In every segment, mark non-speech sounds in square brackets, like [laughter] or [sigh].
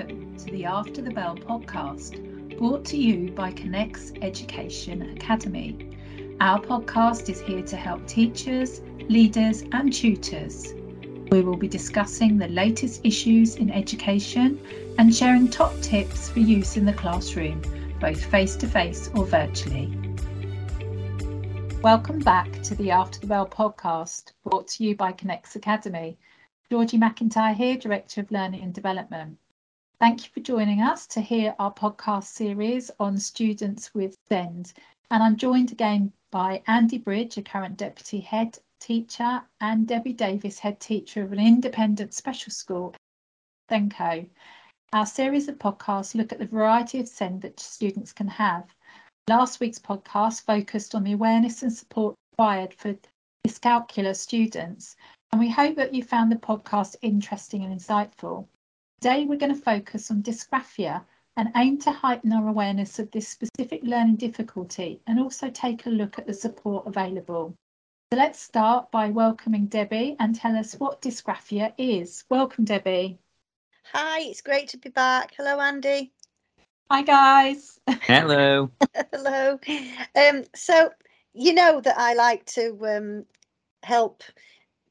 Welcome to the After the Bell podcast, brought to you by Connects Education Academy. Our podcast is here to help teachers, leaders, and tutors. We will be discussing the latest issues in education and sharing top tips for use in the classroom, both face to face or virtually. Welcome back to the After the Bell podcast, brought to you by Connects Academy. Georgie McIntyre here, Director of Learning and Development. Thank you for joining us to hear our podcast series on students with SEND. And I'm joined again by Andy Bridge, a current Deputy Head Teacher, and Debbie Davis, Head Teacher of an independent special school, SENCO. Our series of podcasts look at the variety of SEND that students can have. Last week's podcast focused on the awareness and support required for dyscalculia students and we hope that you found the podcast interesting and insightful. Today, we're going to focus on dysgraphia and aim to heighten our awareness of this specific learning difficulty and also take a look at the support available. So let's start by welcoming Debbie and tell us what dysgraphia is. Welcome, Debbie. Hi, it's great to be back. Hello, Andy. Hi, guys. Hello. [laughs] Hello. Um, so, you know that I like to um, help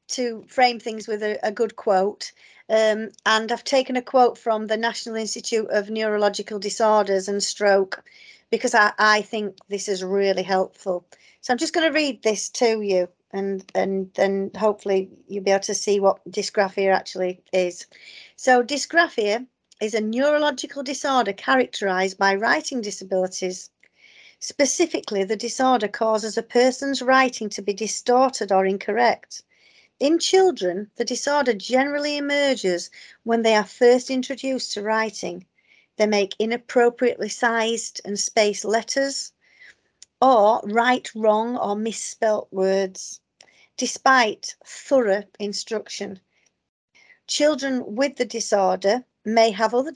to frame things with a, a good quote. Um, and I've taken a quote from the National Institute of Neurological Disorders and Stroke because I, I think this is really helpful. So I'm just going to read this to you and and then hopefully you'll be able to see what dysgraphia actually is. So dysgraphia is a neurological disorder characterized by writing disabilities. Specifically, the disorder causes a person's writing to be distorted or incorrect. In children, the disorder generally emerges when they are first introduced to writing. They make inappropriately sized and spaced letters or write wrong or misspelt words, despite thorough instruction. Children with the disorder may have other,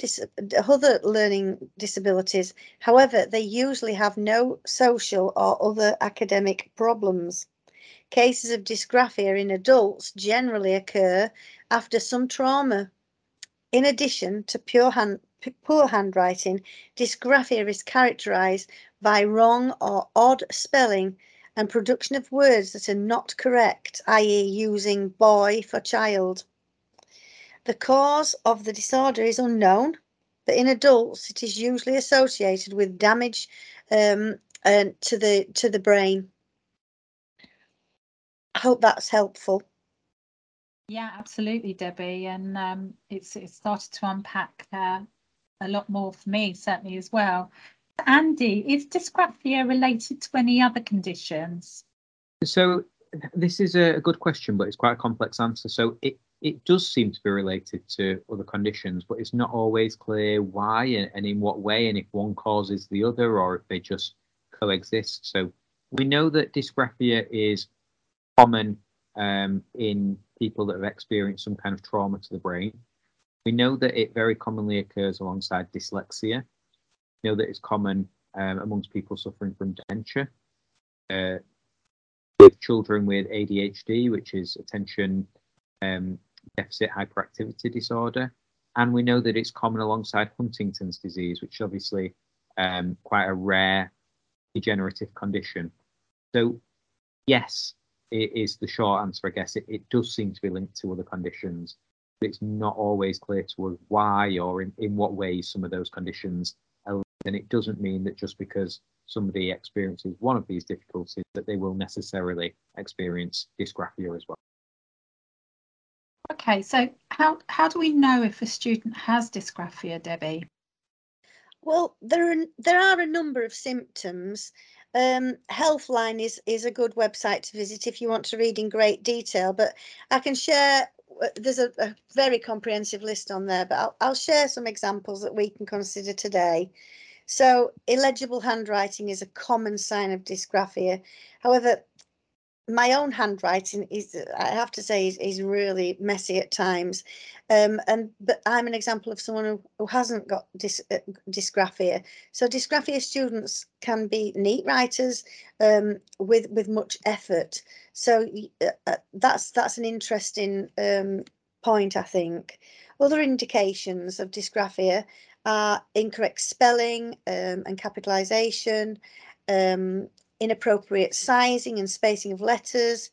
other learning disabilities. However, they usually have no social or other academic problems. Cases of dysgraphia in adults generally occur after some trauma. In addition to pure hand, poor handwriting, dysgraphia is characterized by wrong or odd spelling and production of words that are not correct, i.e., using boy for child. The cause of the disorder is unknown, but in adults it is usually associated with damage um, uh, to the to the brain. I hope that's helpful. Yeah, absolutely, Debbie. And um, it's it started to unpack uh, a lot more for me, certainly as well. Andy, is dysgraphia related to any other conditions? So this is a good question, but it's quite a complex answer. So it it does seem to be related to other conditions, but it's not always clear why and, and in what way, and if one causes the other, or if they just coexist. So we know that dysgraphia is common um, in people that have experienced some kind of trauma to the brain. We know that it very commonly occurs alongside dyslexia. We know that it's common um, amongst people suffering from dementia, uh, with children with ADHD, which is attention um, deficit hyperactivity disorder. And we know that it's common alongside Huntington's disease, which is obviously um, quite a rare degenerative condition. So, yes, is the short answer, I guess. It, it does seem to be linked to other conditions, but it's not always clear to us why or in, in what ways some of those conditions are. And it doesn't mean that just because somebody experiences one of these difficulties that they will necessarily experience dysgraphia as well. Okay, so how how do we know if a student has dysgraphia, Debbie? Well, there are there are a number of symptoms um, Healthline is is a good website to visit if you want to read in great detail. But I can share. Uh, there's a, a very comprehensive list on there, but I'll, I'll share some examples that we can consider today. So, illegible handwriting is a common sign of dysgraphia. However, my own handwriting is i have to say is, is really messy at times um, and but i'm an example of someone who, who hasn't got dys, uh, dysgraphia so dysgraphia students can be neat writers um, with with much effort so uh, uh, that's that's an interesting um, point, I think. Other indications of dysgraphia are incorrect spelling um, and capitalisation, um, inappropriate sizing and spacing of letters,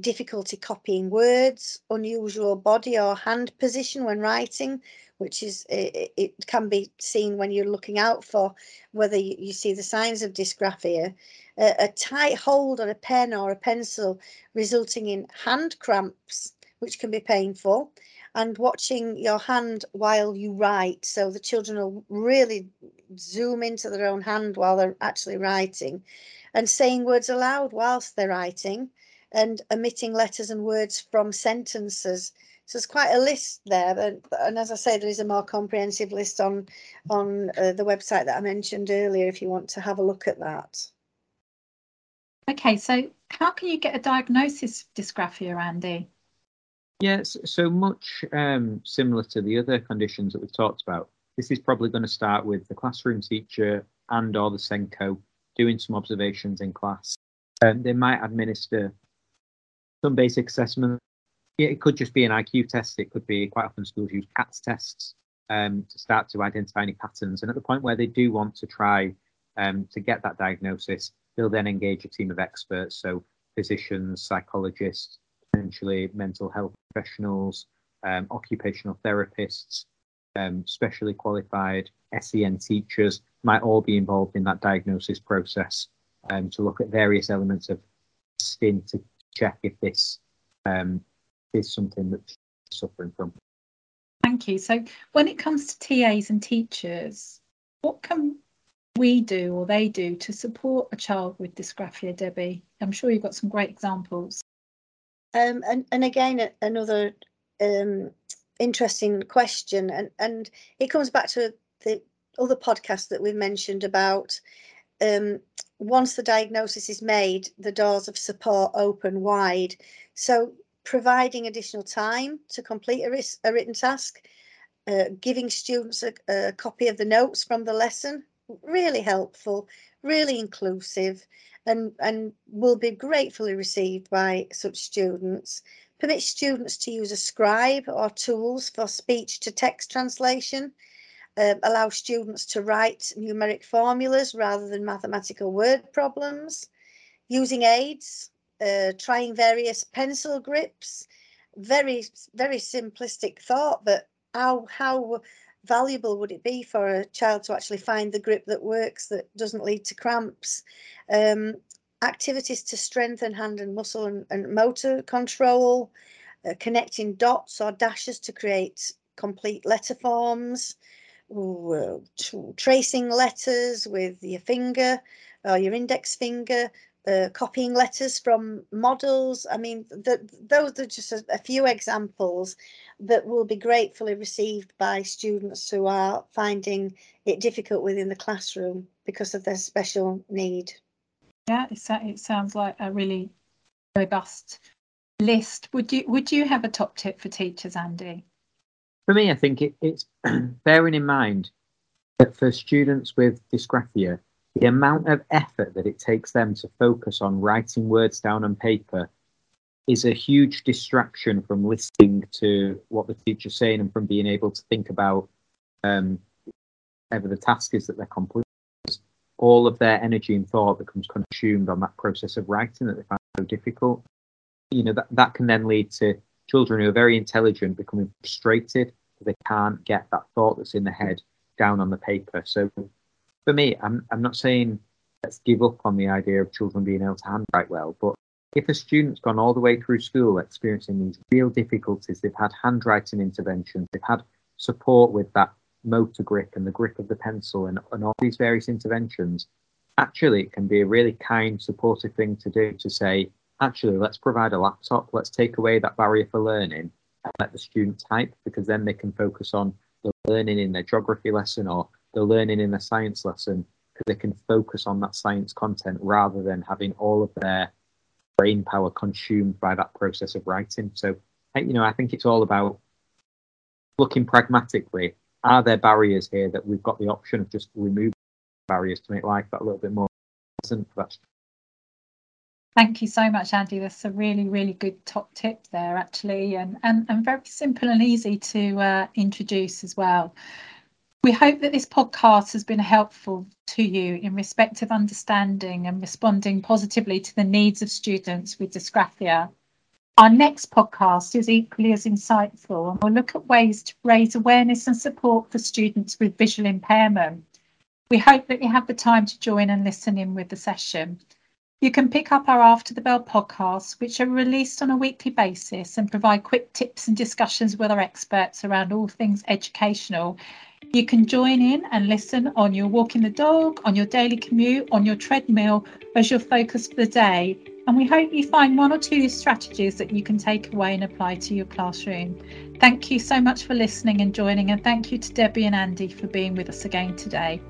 difficulty copying words, unusual body or hand position when writing, which is it, it can be seen when you're looking out for whether you, you see the signs of dysgraphia. Uh, a tight hold on a pen or a pencil resulting in hand cramps, which can be painful, and watching your hand while you write. So the children will really zoom into their own hand while they're actually writing and saying words aloud whilst they're writing and omitting letters and words from sentences. So it's quite a list there, and, and as I say, there is a more comprehensive list on on uh, the website that I mentioned earlier. If you want to have a look at that. Okay, so how can you get a diagnosis of dysgraphia, Andy? Yes, so much um, similar to the other conditions that we've talked about. This is probably going to start with the classroom teacher and or the SENCO doing some observations in class. Um, they might administer some basic assessment. It could just be an IQ test. It could be quite often schools use CATS tests um, to start to identify any patterns. And at the point where they do want to try um, to get that diagnosis, they'll then engage a team of experts, so physicians, psychologists, potentially mental health professionals, um, occupational therapists, um, specially qualified SEN teachers might all be involved in that diagnosis process um, to look at various elements of skin to check if this um, is something that suffering from. Thank you. So, when it comes to TAs and teachers, what can we do or they do to support a child with dysgraphia, Debbie? I'm sure you've got some great examples. Um, and, and again, another um, interesting question, and, and it comes back to the other podcast that we've mentioned about um, once the diagnosis is made, the doors of support open wide. So providing additional time to complete a, a written task, uh, giving students a, a, copy of the notes from the lesson, really helpful, really inclusive, and, and will be gratefully received by such students. Permit students to use a scribe or tools for speech to text translation uh, students to write numeric formulas rather than mathematical word problems, using aids, uh, trying various pencil grips, very, very simplistic thought, but how, how valuable would it be for a child to actually find the grip that works, that doesn't lead to cramps? Um, activities to strengthen hand and muscle and, and motor control, uh, connecting dots or dashes to create complete letter forms, uh, tracing letters with your finger or uh, your index finger, uh, copying letters from models. I mean, the, those are just a, a, few examples that will be gratefully received by students who are finding it difficult within the classroom because of their special need. Yeah, it, it sounds like a really robust list. Would you would you have a top tip for teachers, Andy? for me, I think it, it's [clears throat] bearing in mind that for students with dysgraphia, the amount of effort that it takes them to focus on writing words down on paper is a huge distraction from listening to what the teacher's saying and from being able to think about um, whatever the task is that they're completing. All of their energy and thought becomes consumed on that process of writing that they find so difficult. You know, that, that can then lead to children who are very intelligent becoming frustrated because they can't get that thought that's in the head down on the paper. So for me, I'm, I'm not saying let's give up on the idea of children being able to handwrite well, but if a student's gone all the way through school experiencing these real difficulties, they've had handwriting interventions, they've had support with that motor grip and the grip of the pencil and, and all these various interventions, actually it can be a really kind, supportive thing to do to say, actually, let's provide a laptop, let's take away that barrier for learning and let the student type because then they can focus on the learning in their geography lesson or the learning in their science lesson because they can focus on that science content rather than having all of their brain power consumed by that process of writing. So, you know, I think it's all about looking pragmatically. Are there barriers here that we've got the option of just removing barriers to make life a little bit more pleasant for that Thank you so much, Andy. That's a really, really good top tip there, actually, and, and, and very simple and easy to uh, introduce as well. We hope that this podcast has been helpful to you in respect of understanding and responding positively to the needs of students with dysgraphia. Our next podcast is equally as insightful and we'll look at ways to raise awareness and support for students with visual impairment. We hope that you have the time to join and listen in with the session. You can pick up our After the Bell podcasts, which are released on a weekly basis and provide quick tips and discussions with our experts around all things educational. You can join in and listen on your walking the dog, on your daily commute, on your treadmill as your focus for the day. And we hope you find one or two strategies that you can take away and apply to your classroom. Thank you so much for listening and joining, and thank you to Debbie and Andy for being with us again today.